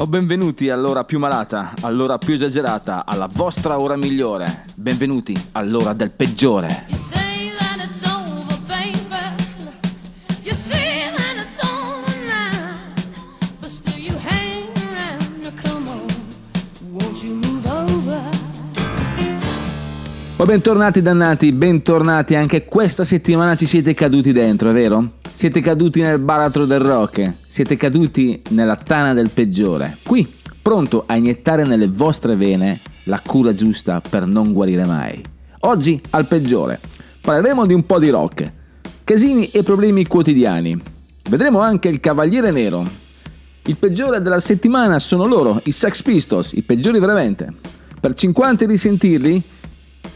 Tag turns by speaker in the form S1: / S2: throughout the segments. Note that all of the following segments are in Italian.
S1: O benvenuti all'ora più malata, all'ora più esagerata, alla vostra ora migliore. Benvenuti all'ora del peggiore. Ma bentornati dannati, bentornati, anche questa settimana ci siete caduti dentro, è vero? Siete caduti nel baratro del rock, siete caduti nella tana del peggiore. Qui, pronto a iniettare nelle vostre vene la cura giusta per non guarire mai. Oggi al peggiore. Parleremo di un po' di rock, casini e problemi quotidiani. Vedremo anche il Cavaliere Nero. Il peggiore della settimana sono loro, i Sex Pistols, i peggiori veramente. Per 50 risentirli,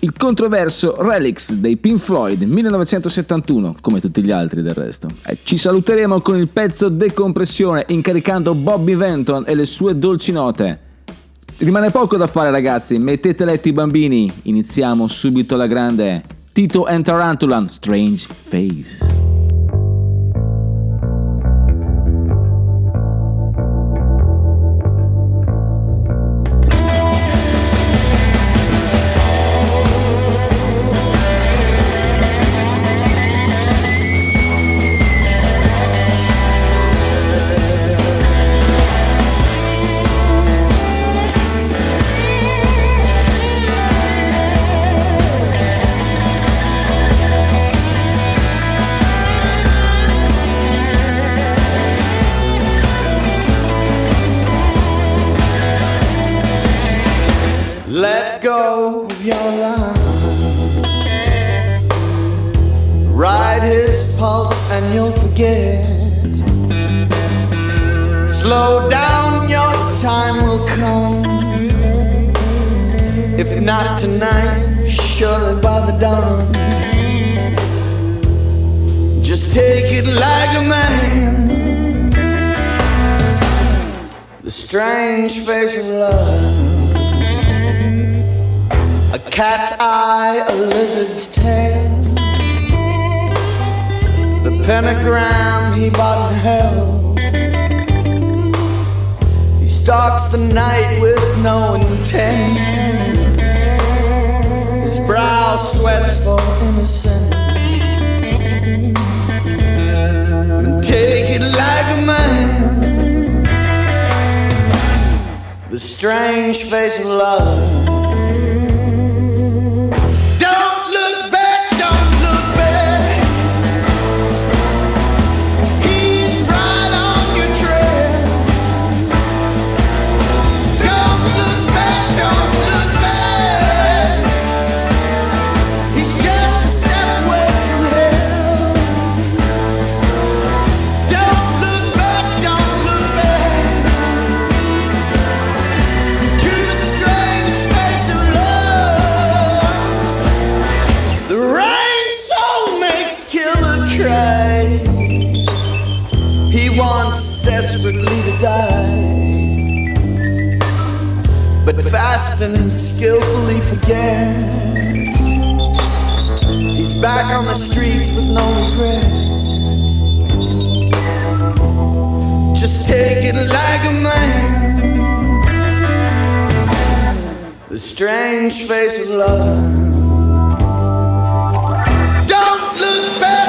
S1: il controverso Relics dei Pink Floyd 1971, come tutti gli altri del resto. E ci saluteremo con il pezzo Decompressione incaricando Bobby Venton e le sue dolci note. Rimane poco da fare ragazzi, mettete letti i bambini, iniziamo subito la grande. Tito and Tarantulan, Strange Face.
S2: Of your line. Ride his pulse and you'll forget. Slow down, your time will come. If not tonight, surely by the dawn. Just take it like a man. The strange face of love. A cat's eye, a lizard's tail. The pentagram he bought in hell. He stalks the night with no intent. His brow sweats for innocence. And take it like a man. The strange face of love. No regrets. Just take it like a man. The strange face of love. Don't look back,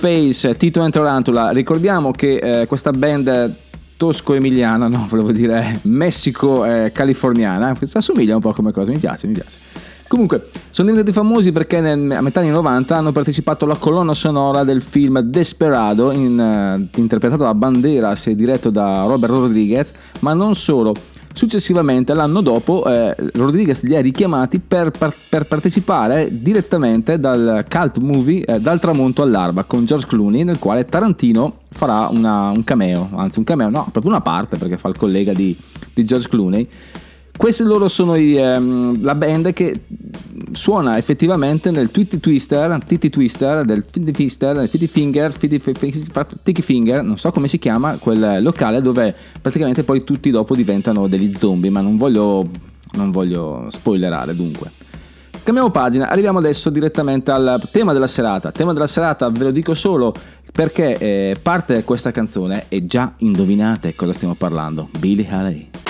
S1: Face, Tito and Tarantula. Ricordiamo che eh, questa band tosco-emiliana, no, volevo dire messico-californiana, eh, assomiglia un po' come cosa, mi piace, mi piace. Comunque, sono diventati famosi perché nel, a metà anni 90 hanno partecipato alla colonna sonora del film Desperado, in, eh, interpretato da Banderas e diretto da Robert Rodriguez, ma non solo. Successivamente, l'anno dopo, eh, Rodriguez li ha richiamati per, per- per partecipare direttamente dal cult movie eh, Dal tramonto all'alba con George Clooney, nel quale Tarantino farà una- un cameo, anzi un cameo, no, proprio una parte perché fa il collega di, di George Clooney. Questi loro sono i, ehm, la band che suona effettivamente nel Twitty Twister, Titty Twister, del Fitty Twister, del Fitty Finger, Fitty, Ticky Finger, non so come si chiama, quel locale dove praticamente poi tutti dopo diventano degli zombie, ma non voglio, non voglio spoilerare dunque. Cambiamo pagina, arriviamo adesso direttamente al tema della serata. Tema della serata ve lo dico solo perché eh, parte questa canzone e già indovinate cosa stiamo parlando. Billy Haley.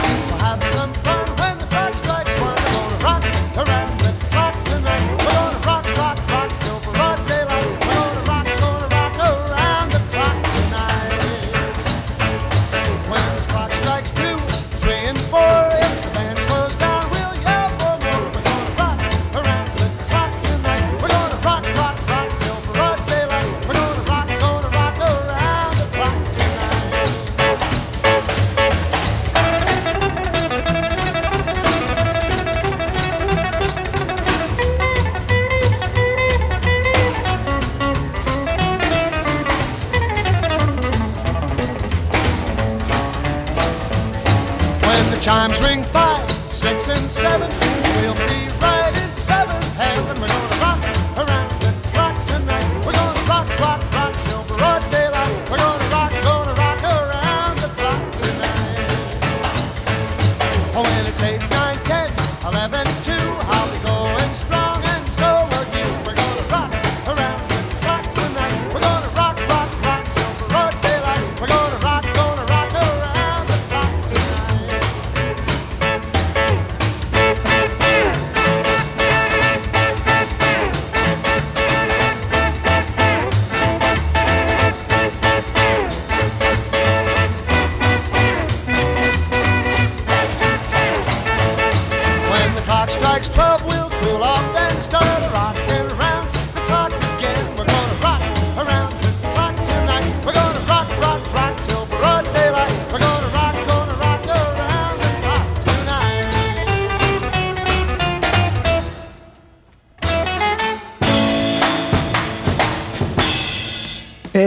S3: stop.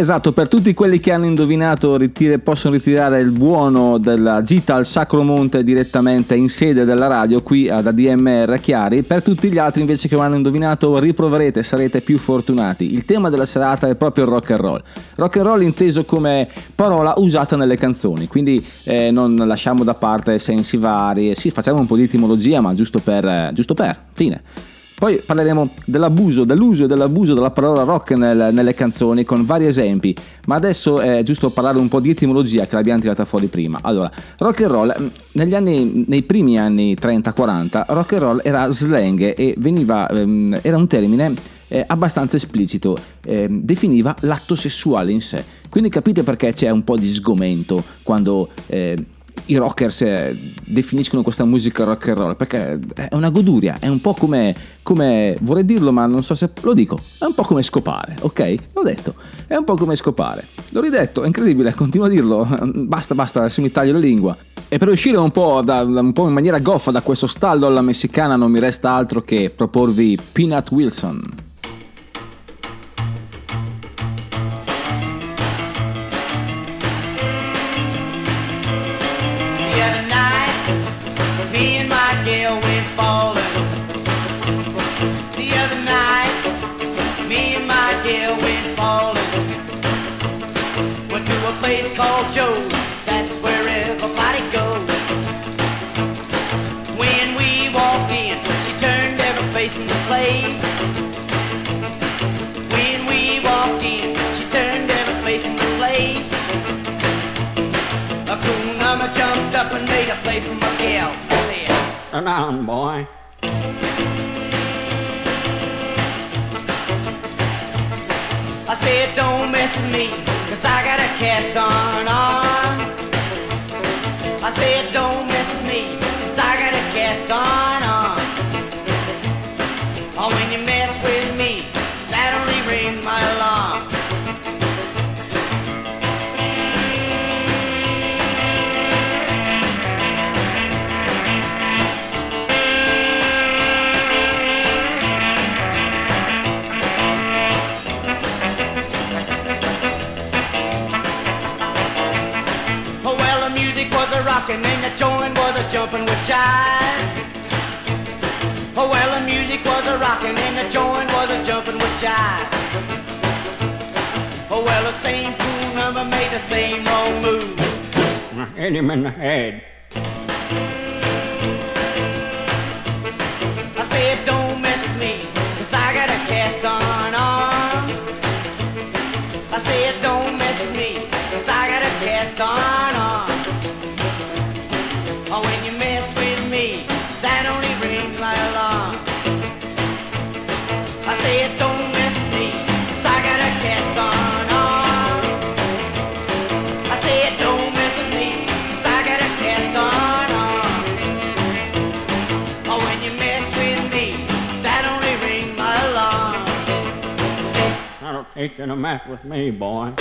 S1: Esatto, per tutti quelli che hanno indovinato ritire- possono ritirare il buono della gita al Sacro Monte direttamente in sede della radio qui ad ADMR Chiari, per tutti gli altri invece che non hanno indovinato riproverete, sarete più fortunati. Il tema della serata è proprio il rock and roll. Rock and roll inteso come parola usata nelle canzoni, quindi eh, non lasciamo da parte sensi vari, sì facciamo un po' di etimologia ma giusto per, giusto per, fine. Poi parleremo dell'abuso, dell'uso e dell'abuso della parola rock nel- nelle canzoni con vari esempi, ma adesso è giusto parlare un po' di etimologia che l'abbiamo tirata fuori prima. Allora, rock and roll, mh, negli anni, nei primi anni 30-40, rock and roll era slang e veniva, ehm, era un termine eh, abbastanza esplicito, ehm, definiva l'atto sessuale in sé. Quindi capite perché c'è un po' di sgomento quando... eh, i rockers eh, definiscono questa musica rock and roll perché è una goduria, è un po' come, come, vorrei dirlo ma non so se lo dico, è un po' come scopare, ok? L'ho detto, è un po' come scopare. L'ho ridetto, è incredibile, continuo a dirlo, basta, basta, adesso mi taglio la lingua. E per uscire un po', da, un po' in maniera goffa da questo stallo alla messicana non mi resta altro che proporvi Peanut Wilson.
S4: all
S5: Sit down, boy.
S4: I said, don't mess with me, cause I got a cast on was a jumpin' with jive. Oh, well, the music was a rockin' and the joint was a jumpin' with jive. Oh, well, the same cool number made the same old move.
S5: Hit him in the head.
S4: You
S5: to mess with me, boy.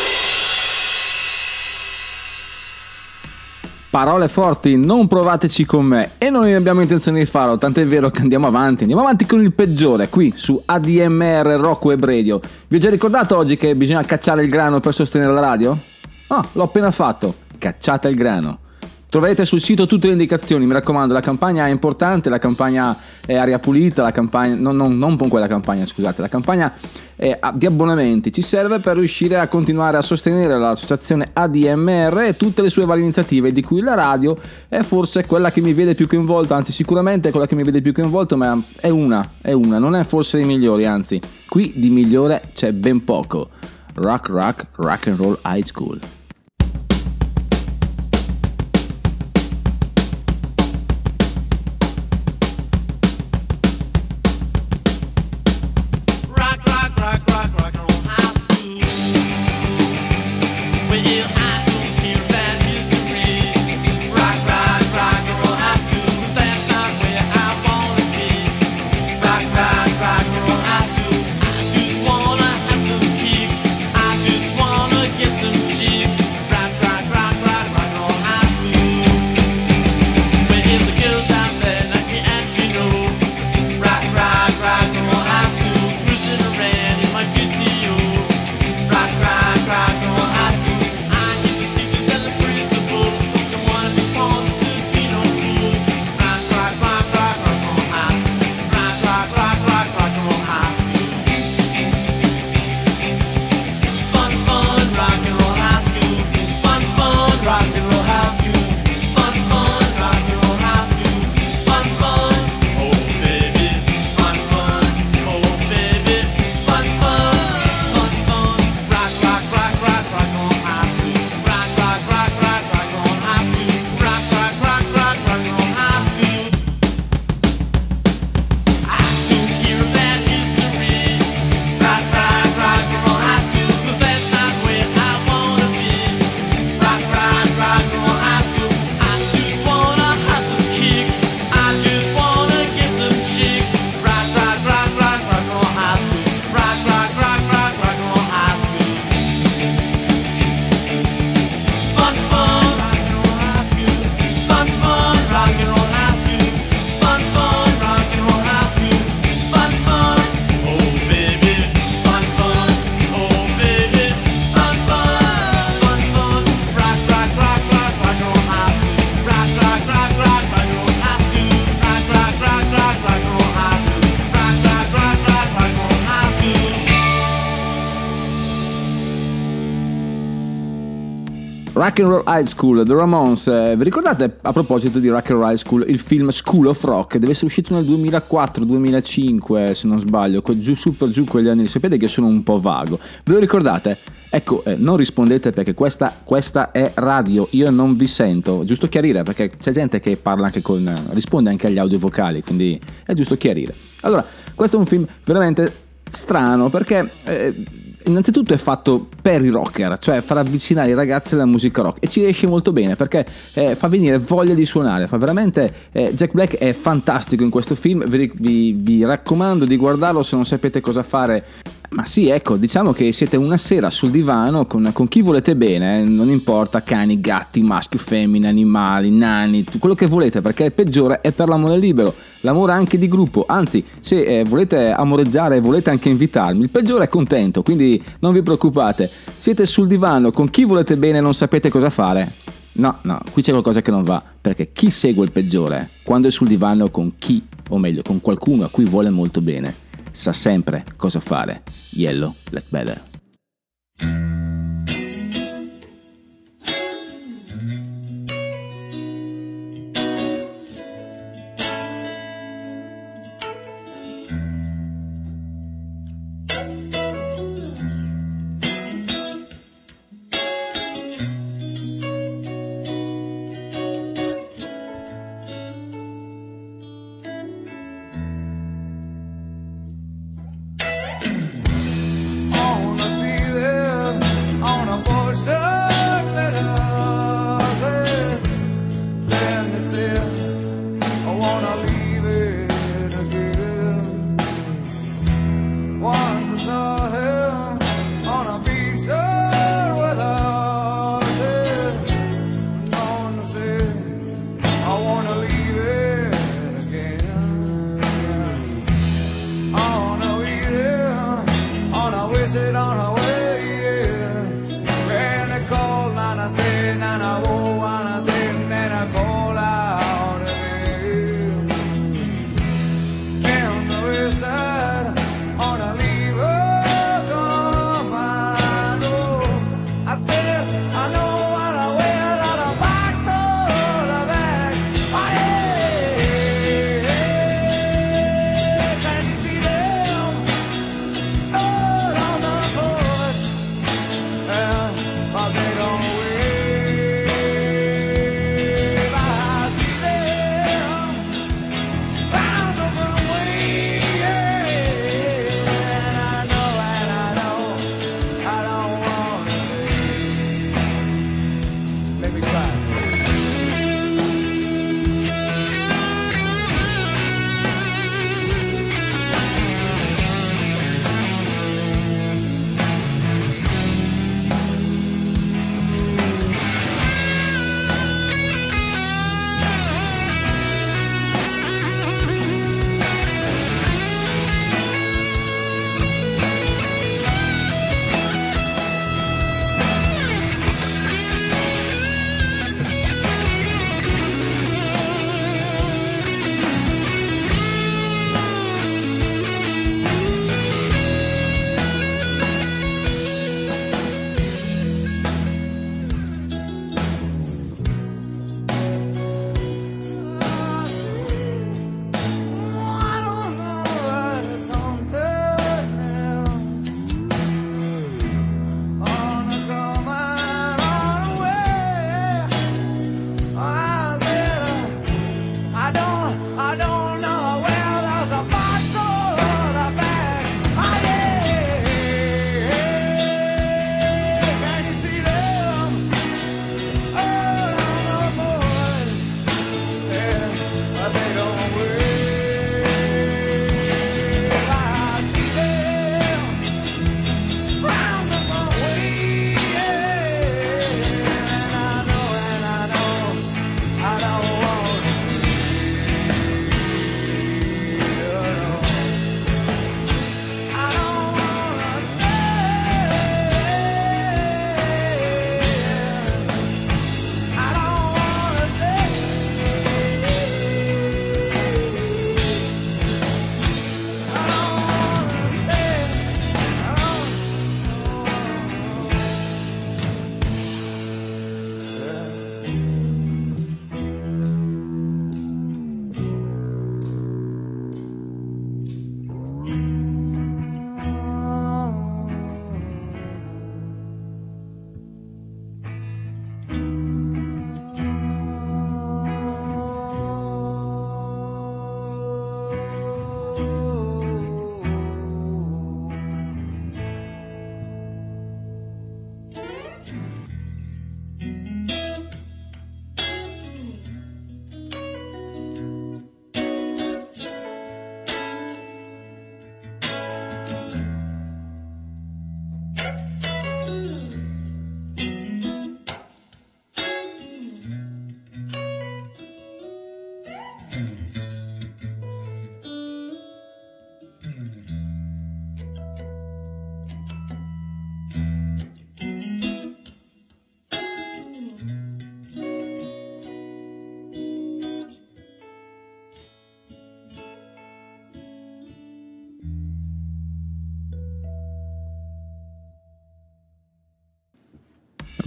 S1: Parole forti, non provateci con me e non abbiamo intenzione di farlo, tant'è vero che andiamo avanti, andiamo avanti con il peggiore qui su ADMR Rock Web Radio. Vi ho già ricordato oggi che bisogna cacciare il grano per sostenere la radio? Ah, l'ho appena fatto, cacciate il grano. Troverete sul sito tutte le indicazioni, mi raccomando, la campagna è importante, la campagna è aria pulita, la campagna, non, non, non con quella campagna, scusate, la campagna è di abbonamenti ci serve per riuscire a continuare a sostenere l'associazione ADMR e tutte le sue varie iniziative, di cui la radio è forse quella che mi vede più coinvolto, anzi sicuramente è quella che mi vede più coinvolto, ma è una, è una, non è forse dei migliori, anzi, qui di migliore c'è ben poco. Rock Rock Rock and Roll High School.
S6: Rock and Roll High School,
S1: The Ramones. Eh, vi ricordate a proposito di Rock and Roll High School il film School of Rock? Deve essere uscito nel 2004-2005, se non sbaglio, giù su per giù quegli anni. Sapete che sono un po' vago. Ve lo ricordate? Ecco, eh, non rispondete perché questa, questa è radio, io non vi sento. Giusto chiarire perché c'è gente che parla anche con. risponde anche agli audio vocali, quindi è giusto chiarire. Allora, questo è un film veramente strano perché. eh, innanzitutto è fatto per i rocker, cioè far avvicinare i ragazzi alla musica rock e ci riesce molto bene perché eh, fa venire voglia di suonare, fa veramente eh, Jack Black è fantastico in questo film, vi, vi- vi raccomando di guardarlo se non sapete cosa fare. Ma sì, ecco, diciamo che siete una sera sul divano con, con chi volete bene, eh, non importa cani, gatti, maschi, femmine, animali, nani, quello che volete, perché il peggiore è per l'amore libero, l'amore anche di gruppo, anzi se eh, volete amoreggiare volete anche invitarmi, il peggiore è contento, quindi non vi preoccupate, siete sul divano con chi volete bene e non sapete cosa fare. No, no, qui c'è qualcosa che non va, perché chi segue il peggiore, quando è sul divano con chi, o meglio, con qualcuno a cui vuole molto bene, sa sempre cosa fare. Yellow, let better.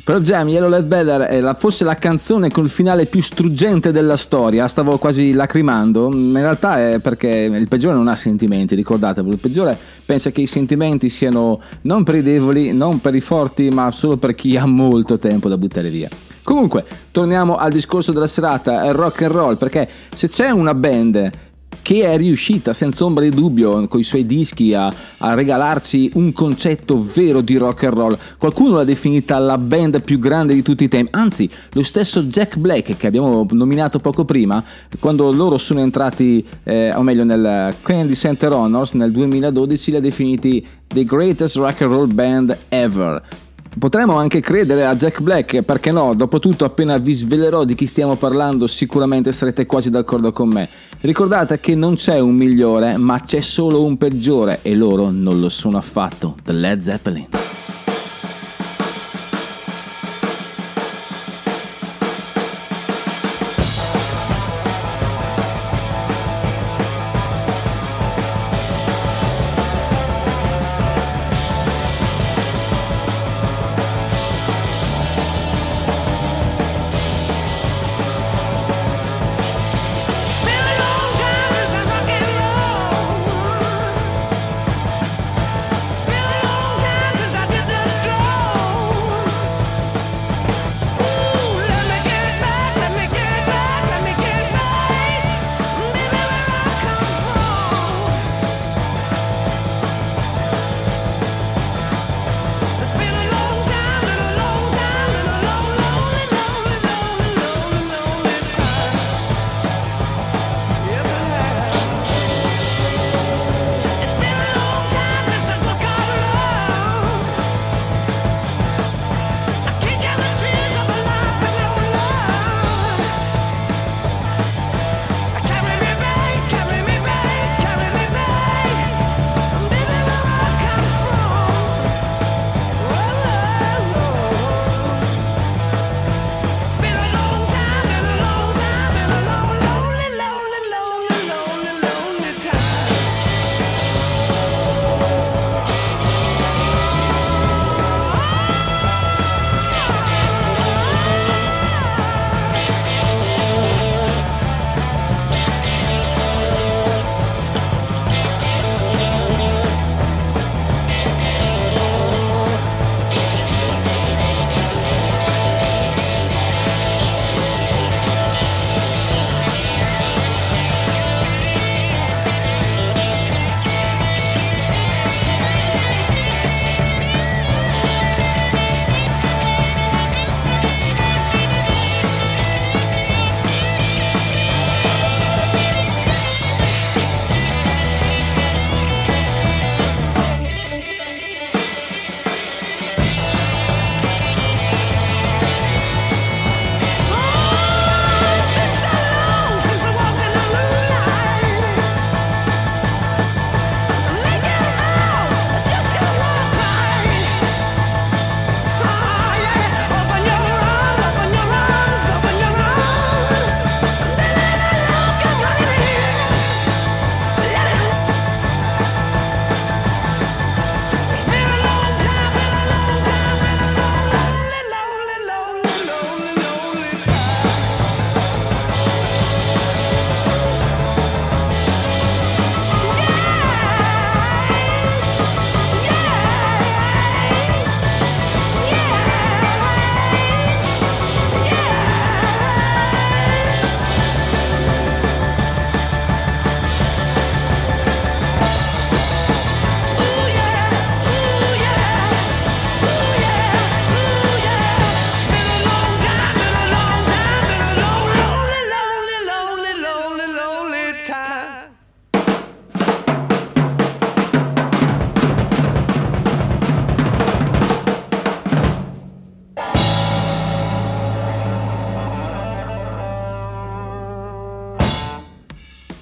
S1: Pearl Jam, Yellow Led Better è la- forse la canzone con il finale più struggente della storia, stavo quasi lacrimando, in realtà è perché il peggiore non ha sentimenti, ricordatevelo, il peggiore pensa che i sentimenti siano non per i deboli, non per i forti, ma solo per chi ha molto tempo da buttare via. Comunque, torniamo al discorso della serata, è rock and roll, perché se c'è una band che è riuscita senza ombra di dubbio con i suoi dischi a, a regalarci un concetto vero di rock and roll. Qualcuno l'ha definita la band più grande di tutti i tempi, anzi lo stesso Jack Black che abbiamo nominato poco prima, quando loro sono entrati, eh, o meglio nel Kennedy Center Honors nel 2012 li ha definiti The Greatest Rock and Roll Band Ever. Potremmo anche credere a Jack Black, perché no? Dopotutto, appena vi svelerò di chi stiamo parlando, sicuramente sarete quasi d'accordo con me. Ricordate che non c'è un migliore, ma c'è solo un peggiore, e loro non lo sono affatto. The Led Zeppelin.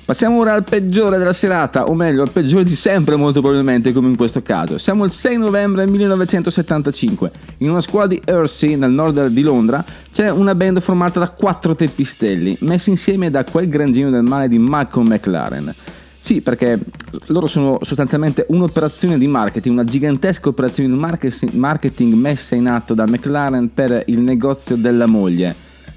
S1: Passiamo ora al peggiore della serata, o meglio, al peggiore di sempre molto probabilmente come in questo caso. Siamo il 6 novembre 1975. In una scuola di Ersey, nel nord di Londra, c'è una band formata da quattro teppistelli, messi insieme da quel gran genio del male di Malcolm McLaren. Sì, perché loro sono sostanzialmente un'operazione di marketing, una gigantesca operazione di market- marketing messa in atto da McLaren per il negozio della moglie,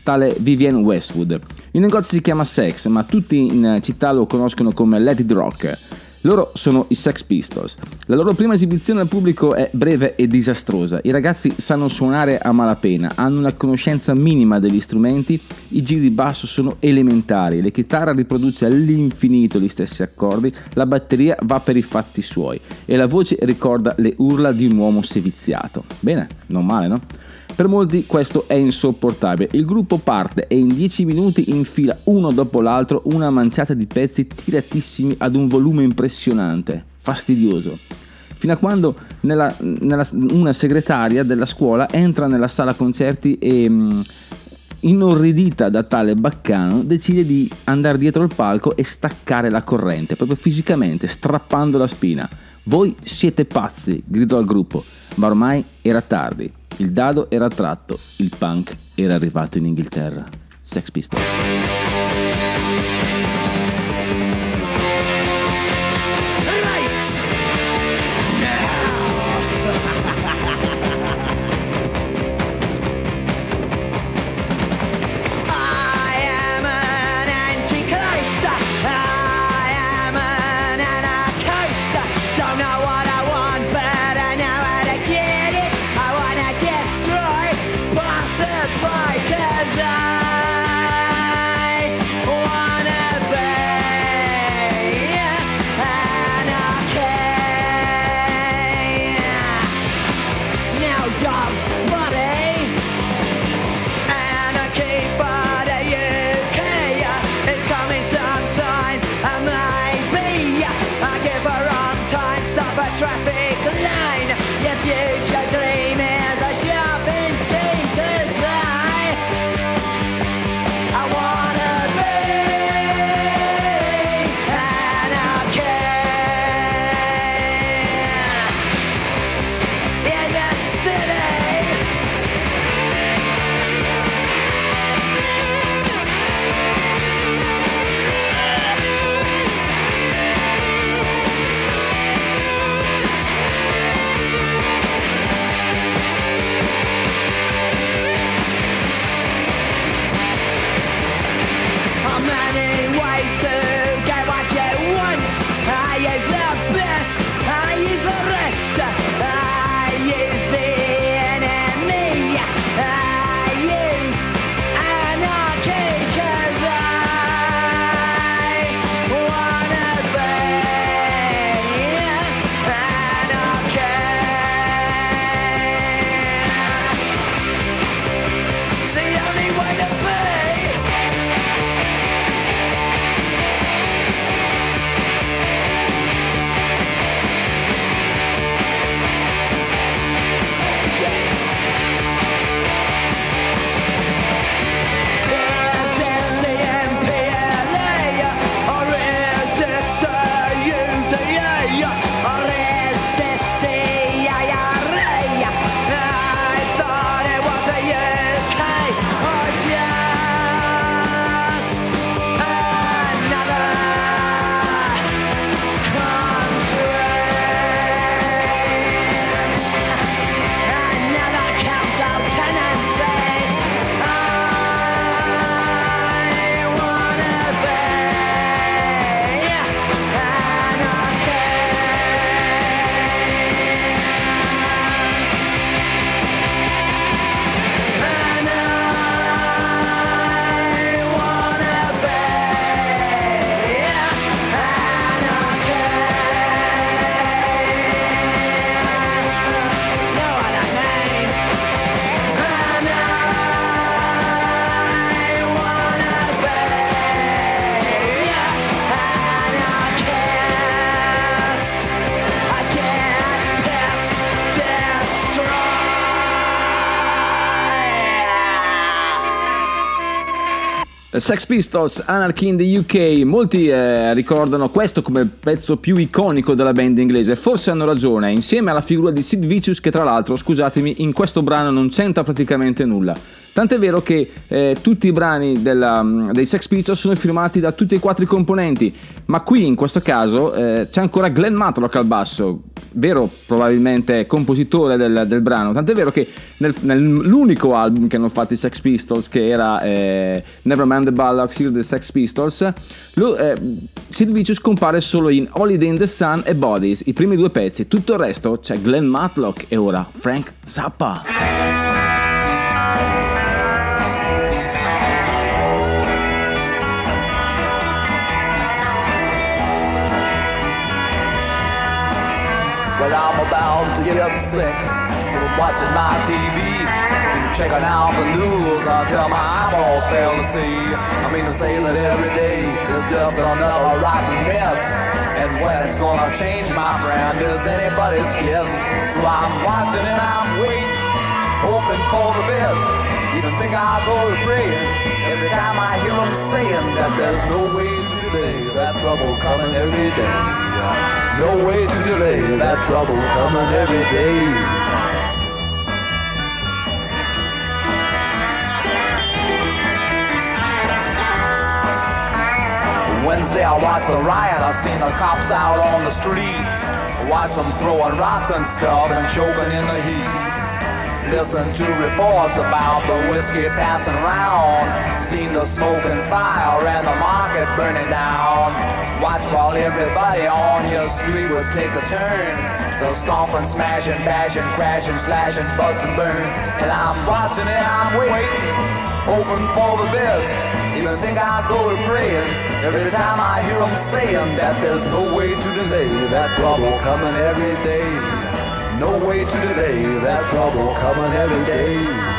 S1: tale Vivienne Westwood. Il negozio si chiama Sex, ma tutti in città lo conoscono come Let It Rock. Loro sono i Sex Pistols. La loro prima esibizione al pubblico è breve e disastrosa. I ragazzi sanno suonare a malapena, hanno una conoscenza minima degli strumenti, i giri di basso sono elementari, la chitarra riproduce all'infinito gli stessi accordi, la batteria va per i fatti suoi e la voce ricorda le urla di un uomo seviziato. Bene, non male, no? Per molti questo è insopportabile. Il gruppo parte e in 10 minuti infila uno dopo l'altro una manciata di pezzi tiratissimi ad un volume impressionante, fastidioso. Fino a quando nella- nella- una segretaria della scuola entra nella sala concerti e mm, inorridita da tale baccano decide di andare dietro il palco e staccare la corrente, proprio fisicamente, strappando la spina. Voi siete pazzi, gridò al gruppo, ma ormai era tardi. Il dado era tratto, il punk era arrivato in Inghilterra. Sex Pistols.
S7: você vai casar.
S1: Sex Pistols, Anarchy in the UK, molti eh, ricordano questo come il pezzo più iconico della band inglese, forse hanno ragione, insieme alla figura di Sid Vicious che tra l'altro, scusatemi, in questo brano non c'entra praticamente nulla. Tant'è vero che eh, tutti i brani della, dei Sex Pistols sono firmati da tutti e quattro i componenti, ma qui in questo caso eh, c'è ancora Glenn Matlock al basso, vero probabilmente compositore del, del brano, tant'è vero che nel- nell'unico album che hanno fatto i Sex Pistols, che era eh, Nevermind the Bollocks, Here the Sex Pistols, lo, eh, Sid Vicious compare solo in Holiday in the Sun e Bodies, i primi due pezzi, tutto il resto c'è Glenn Matlock e ora Frank Zappa.
S8: Well, I'm about to get sick watching my TV. Checking out the news until my eyeballs fail to see. I mean to say that every day is just another rotten mess. And when it's gonna change, my friend, is anybody's guess. So I'm watching and I'm waiting, hoping for the best. Even think I'll go to praying every time I hear them saying that there's no way to delay that trouble coming every day. No way to delay that trouble coming every day. Wednesday I watched the riot, I seen the cops out on the street. Watch them throwing rocks and stuff and choking in the heat. Listen to reports about the whiskey passing round. Seen the smoke and fire and the market burning down. Watch while everybody on your street would take a turn. They'll stomp and smash and bash and and burn. And I'm watching and I'm waiting, hoping for the best. Even think I'll go to praying every time I hear them saying that there's no way to delay that trouble coming every day. No way to delay that trouble coming every day.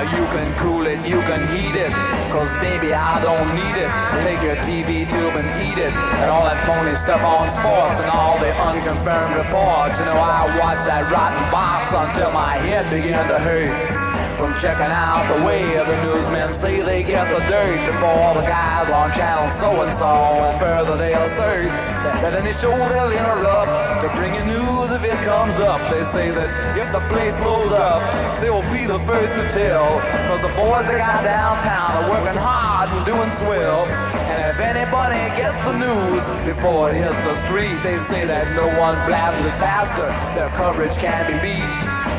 S8: Uh, you can cool it, you can heat it. Cause baby, I don't need it. Take your TV tube and eat it. And all that phony stuff on sports and all the unconfirmed reports. You know, I watched that rotten box until my head began to hurt. From checking out the way the newsmen say they get the dirt before the guys on channel so and so. And further they assert that any show they'll interrupt to bring you news if it comes up. They say that if the place blows up, they will be the first to tell. Cause the boys they got downtown are working hard and doing swell. And if anybody gets the news before it hits the street, they say that no one blabs it faster. Their coverage can be beat.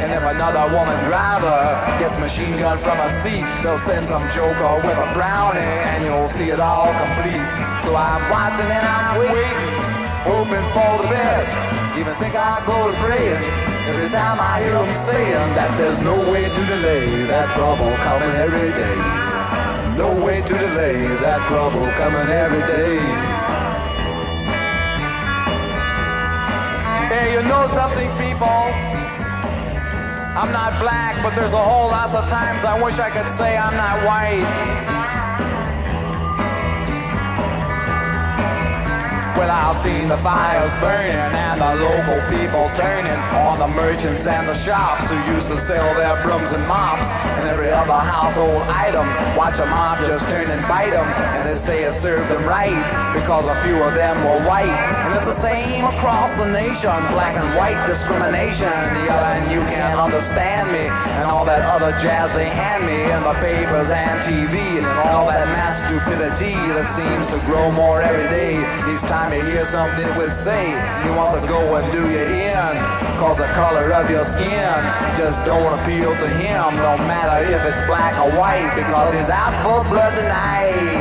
S8: And if another woman driver gets machine gun from a seat, they'll send some joker with a brownie and you'll see it all complete. So I'm watching and I'm waiting, hoping for the best. Even think I'll go to praying every time I hear them saying that there's no way to delay that trouble coming every day. No way to delay that trouble coming every day. Hey, you know something, people? I'm not black, but there's a whole lot of times I wish I could say I'm not white. Well, I've seen the fires burning and the local people turning on the merchants and the shops who used to sell their brooms and mops and every other household item. Watch a mob just turn and bite them, and they say it served them right because a few of them were white. And it's the same across the nation, black and white discrimination. Yelling, you can't understand me, and all that other jazz they hand me in the papers and TV, and all that mass stupidity that seems to grow more every day. Each time you hear something would say, he wants to go and do you in. Cause the color of your skin just don't appeal to him, no matter if it's black or white, because he's out for blood tonight.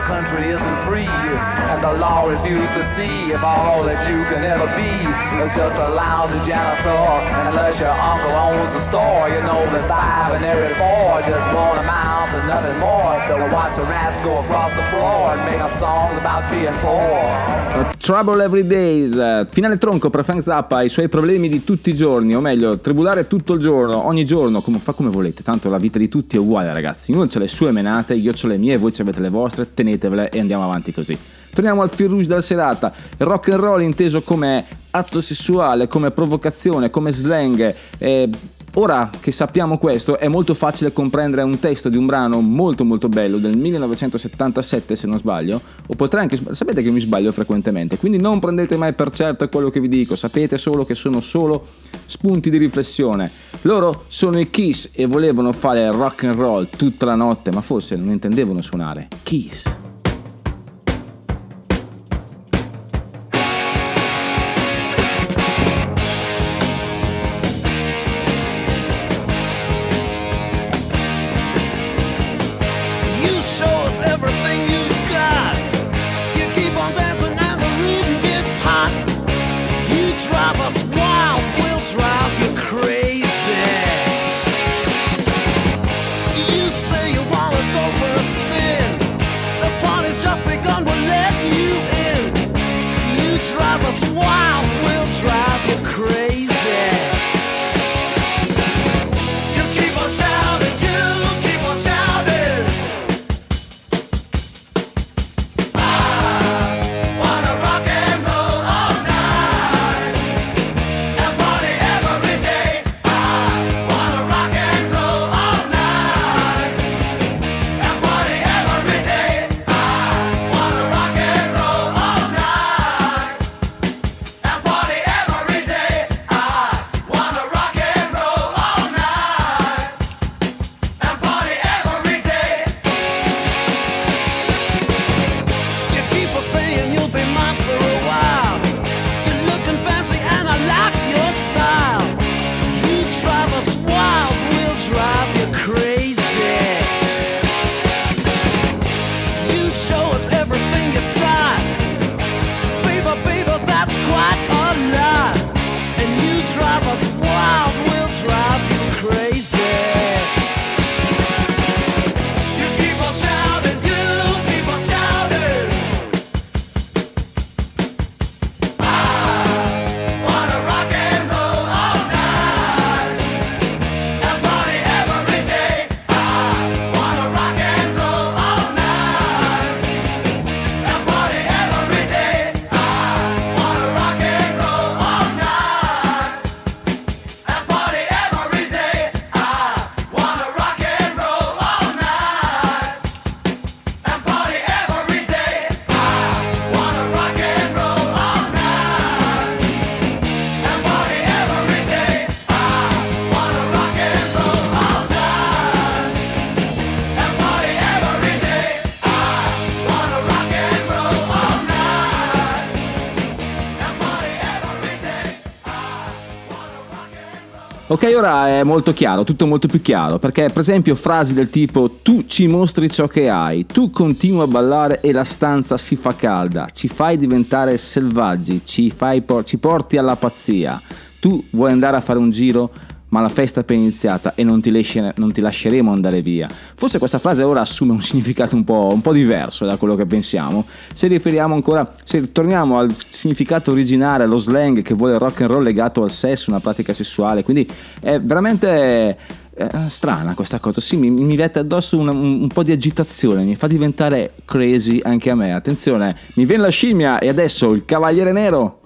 S8: Our country isn't free, and the law refuses to see if all that you can ever be is just a lousy janitor. And unless your uncle owns the store, you know that five and every four just won't amount to nothing more than to watch the rats go across the floor and make up songs about being poor.
S1: Trouble Every Days, eh, finale tronco per Frank Zappa, i suoi problemi di tutti i giorni, o meglio, tribulare tutto il giorno, ogni giorno, come, fa come volete, tanto la vita di tutti è uguale ragazzi, ognuno ha le sue menate, io ho le mie, voi avete le vostre, tenetevele e andiamo avanti così. Torniamo al fil rouge della serata, il rock and roll inteso come atto sessuale, come provocazione, come slang, eh, Ora che sappiamo questo è molto facile comprendere un testo di un brano molto molto bello del 1977 se non sbaglio, o potrei anche sapete che mi sbaglio frequentemente, quindi non prendete mai per certo quello che vi dico, sapete solo che sono solo spunti di riflessione. Loro sono i Kiss e volevano fare rock and roll tutta la notte, ma forse non intendevano suonare. Kiss. Ok, ora è molto chiaro, tutto molto più chiaro, perché per esempio frasi del tipo tu ci mostri ciò che hai, tu continui a ballare e la stanza si fa calda, ci fai diventare selvaggi, ci, fai por- ci porti alla pazzia, tu vuoi andare a fare un giro ma la festa è appena iniziata e non ti, lasci- non ti lasceremo andare via. Forse questa frase ora assume un significato un po', un po' diverso da quello che pensiamo. Se riferiamo ancora, se torniamo al significato originale, allo slang che vuole il rock and roll legato al sesso, una pratica sessuale, quindi è veramente eh, strana questa cosa. Sì, mi, mi mette addosso un, un- un po' di agitazione, mi fa diventare crazy anche a me. Attenzione, mi viene la scimmia e adesso il cavaliere nero.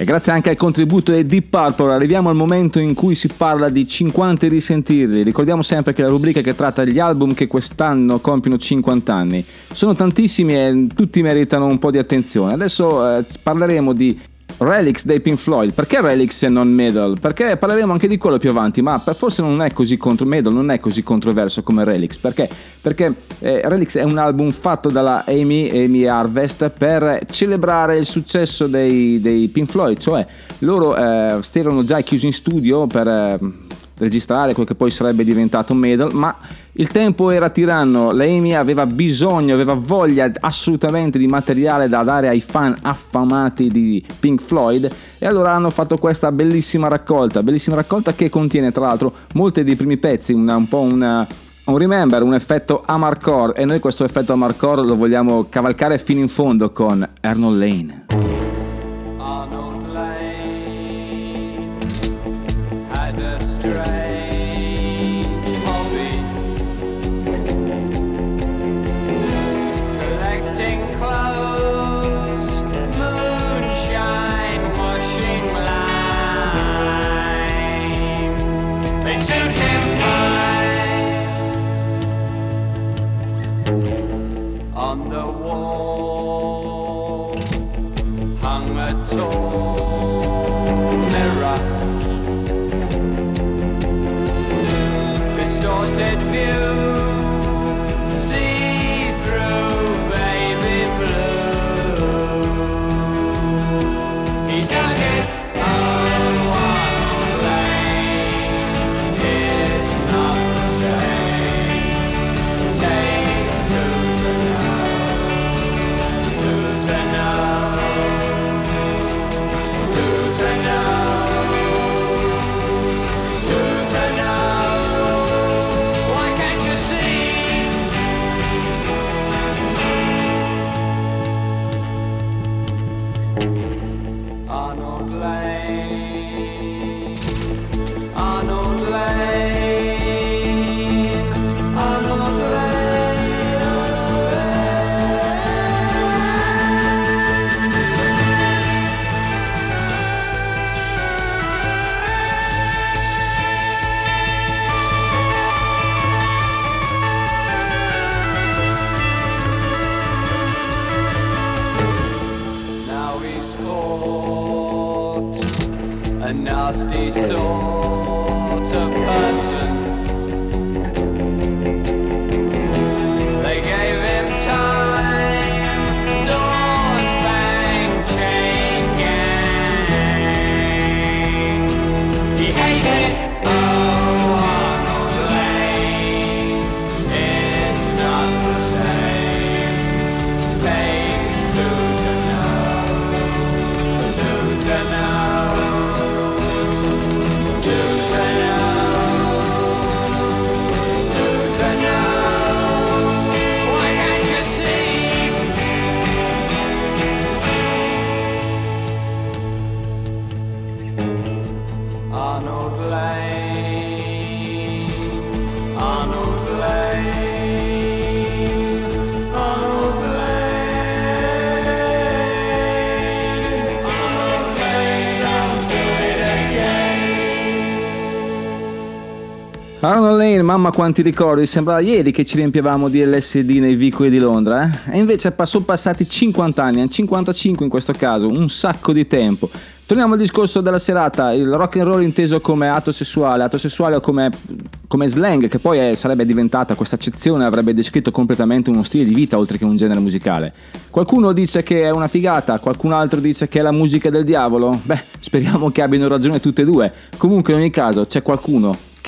S1: E grazie anche al contributo dei Deep Purple arriviamo al momento in cui si parla di 50 e risentirli. Ricordiamo sempre che la rubrica che tratta gli album che quest'anno compiono 50 anni. Sono tantissimi e tutti meritano un po' di attenzione. Adesso eh, parleremo di Relics dei Pink Floyd. Perché Relics e non Medal? Perché parleremo anche di quello più avanti, ma forse non è così contro Medal, non è così controverso come Relics. Perché? Perché eh, Relics è un album fatto dalla Amy, Amy Harvest per celebrare il successo dei, dei Pink Floyd, cioè loro eh, erano già chiusi in studio per eh, registrare quel che poi sarebbe diventato Medal, ma il tempo era tiranno, la Amy aveva bisogno, aveva voglia assolutamente di materiale da dare ai fan affamati di Pink Floyd e allora hanno fatto questa bellissima raccolta, bellissima raccolta che contiene tra l'altro molti dei primi pezzi, una- un po' una, un remember, un effetto Amarcore. E noi questo effetto Amarcore lo vogliamo cavalcare fino in fondo con Arnold Lane.
S6: Lane,
S1: mamma quanti ricordi, sembrava ieri che ci riempivamo di LSD nei vicoli di Londra, eh? E invece sono passati 50 anni, 55 in questo caso, un sacco di tempo. Torniamo al discorso della serata, il rock and roll inteso come atto sessuale, atto sessuale come, come slang, che poi è- sarebbe diventata questa accezione, avrebbe descritto completamente uno stile di vita oltre che un genere musicale. Qualcuno dice che è una figata, qualcun altro dice che è la musica del diavolo. Beh, speriamo che abbiano ragione tutte e due. Comunque in ogni caso c'è qualcuno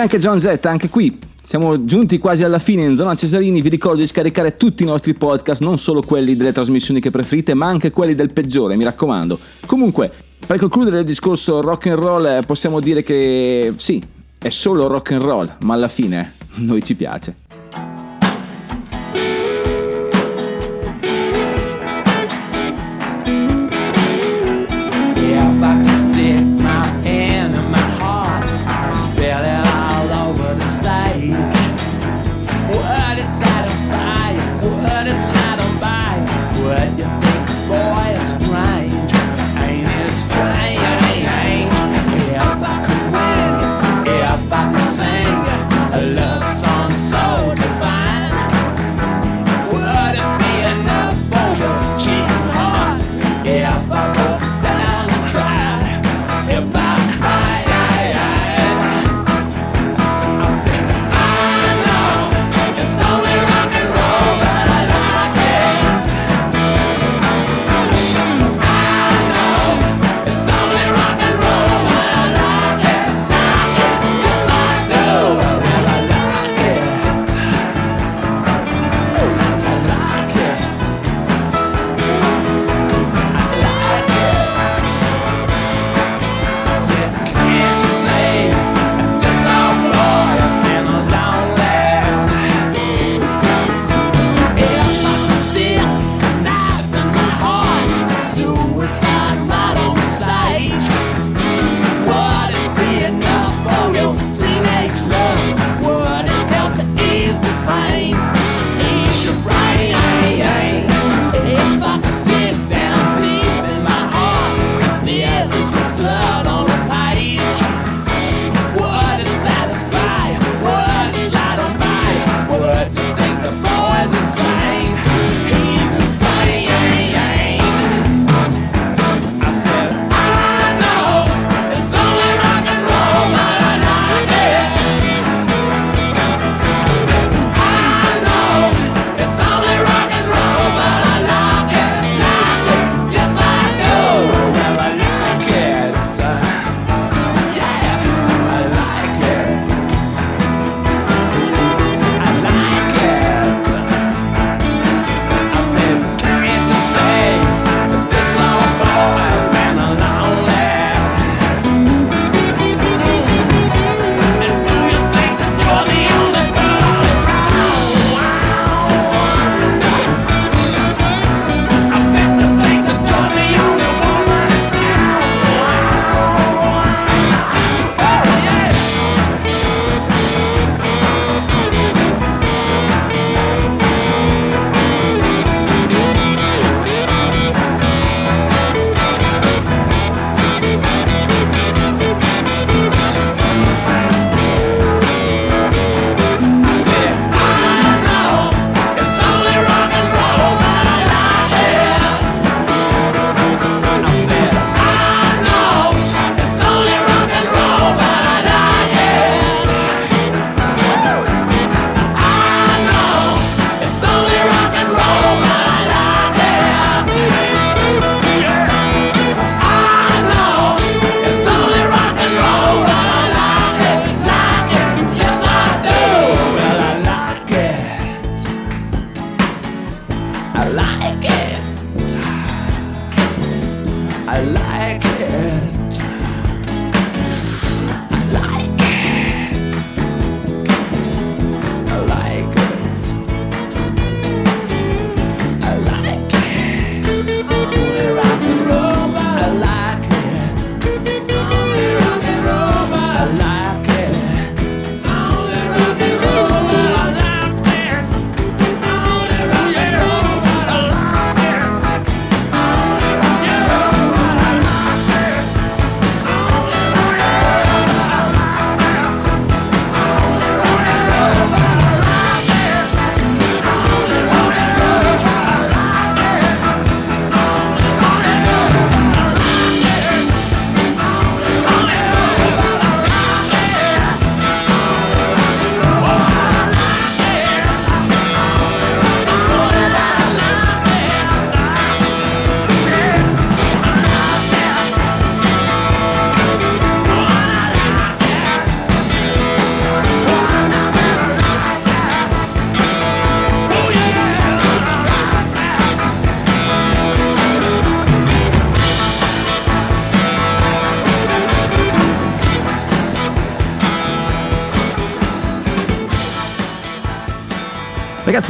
S1: anche John Z, anche qui siamo giunti quasi alla fine in zona Cesarini, vi ricordo di scaricare tutti i nostri podcast, non solo quelli delle trasmissioni che preferite, ma anche quelli del peggiore, mi raccomando. Comunque, per concludere il discorso rock and roll, eh, possiamo dire che sì, è solo rock and roll, ma alla fine noi ci piace.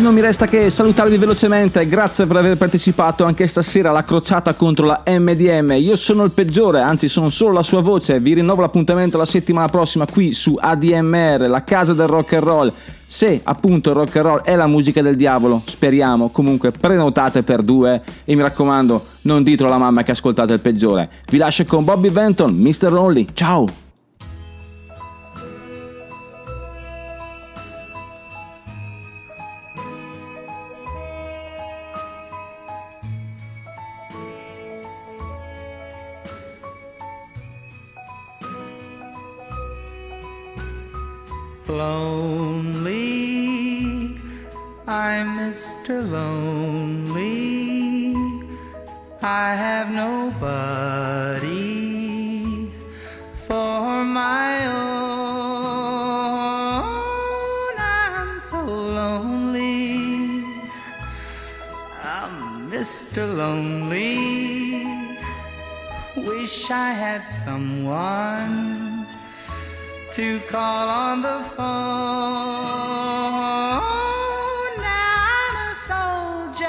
S1: Ragazzi, non mi resta che salutarvi velocemente. Grazie per aver partecipato anche stasera alla crociata contro la MDM. Io sono il peggiore, anzi, sono solo la sua voce. Vi rinnovo l'appuntamento la settimana prossima qui su ADMR, la casa del rock and roll. Se appunto il rock and roll è la musica del diavolo, speriamo. Comunque, prenotate per due e mi raccomando, non ditelo alla mamma che ascoltate il peggiore. Vi lascio con Bobby Benton, Mr. Lonely. Ciao!
S6: Lonely, I'm Mr. Lonely. I have nobody for my own. I'm so lonely. I'm Mr. Lonely. Wish I had someone to call on the phone. I'm a soldier,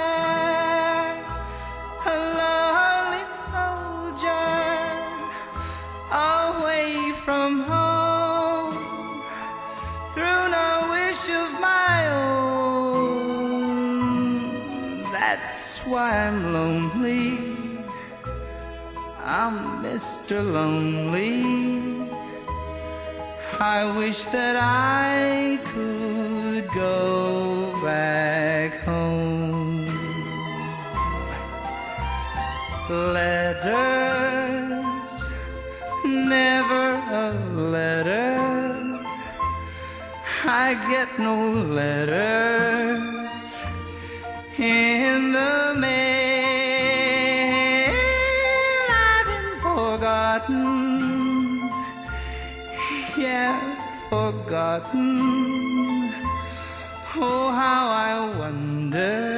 S6: a lonely soldier, away from home, through no wish of my own. That's why I'm lonely. I'm Mr. Lonely. I wish that I could go back home. Letters, never a letter. I get no letters in forgotten. Oh, how I wonder,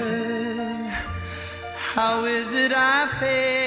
S6: how is it I feel?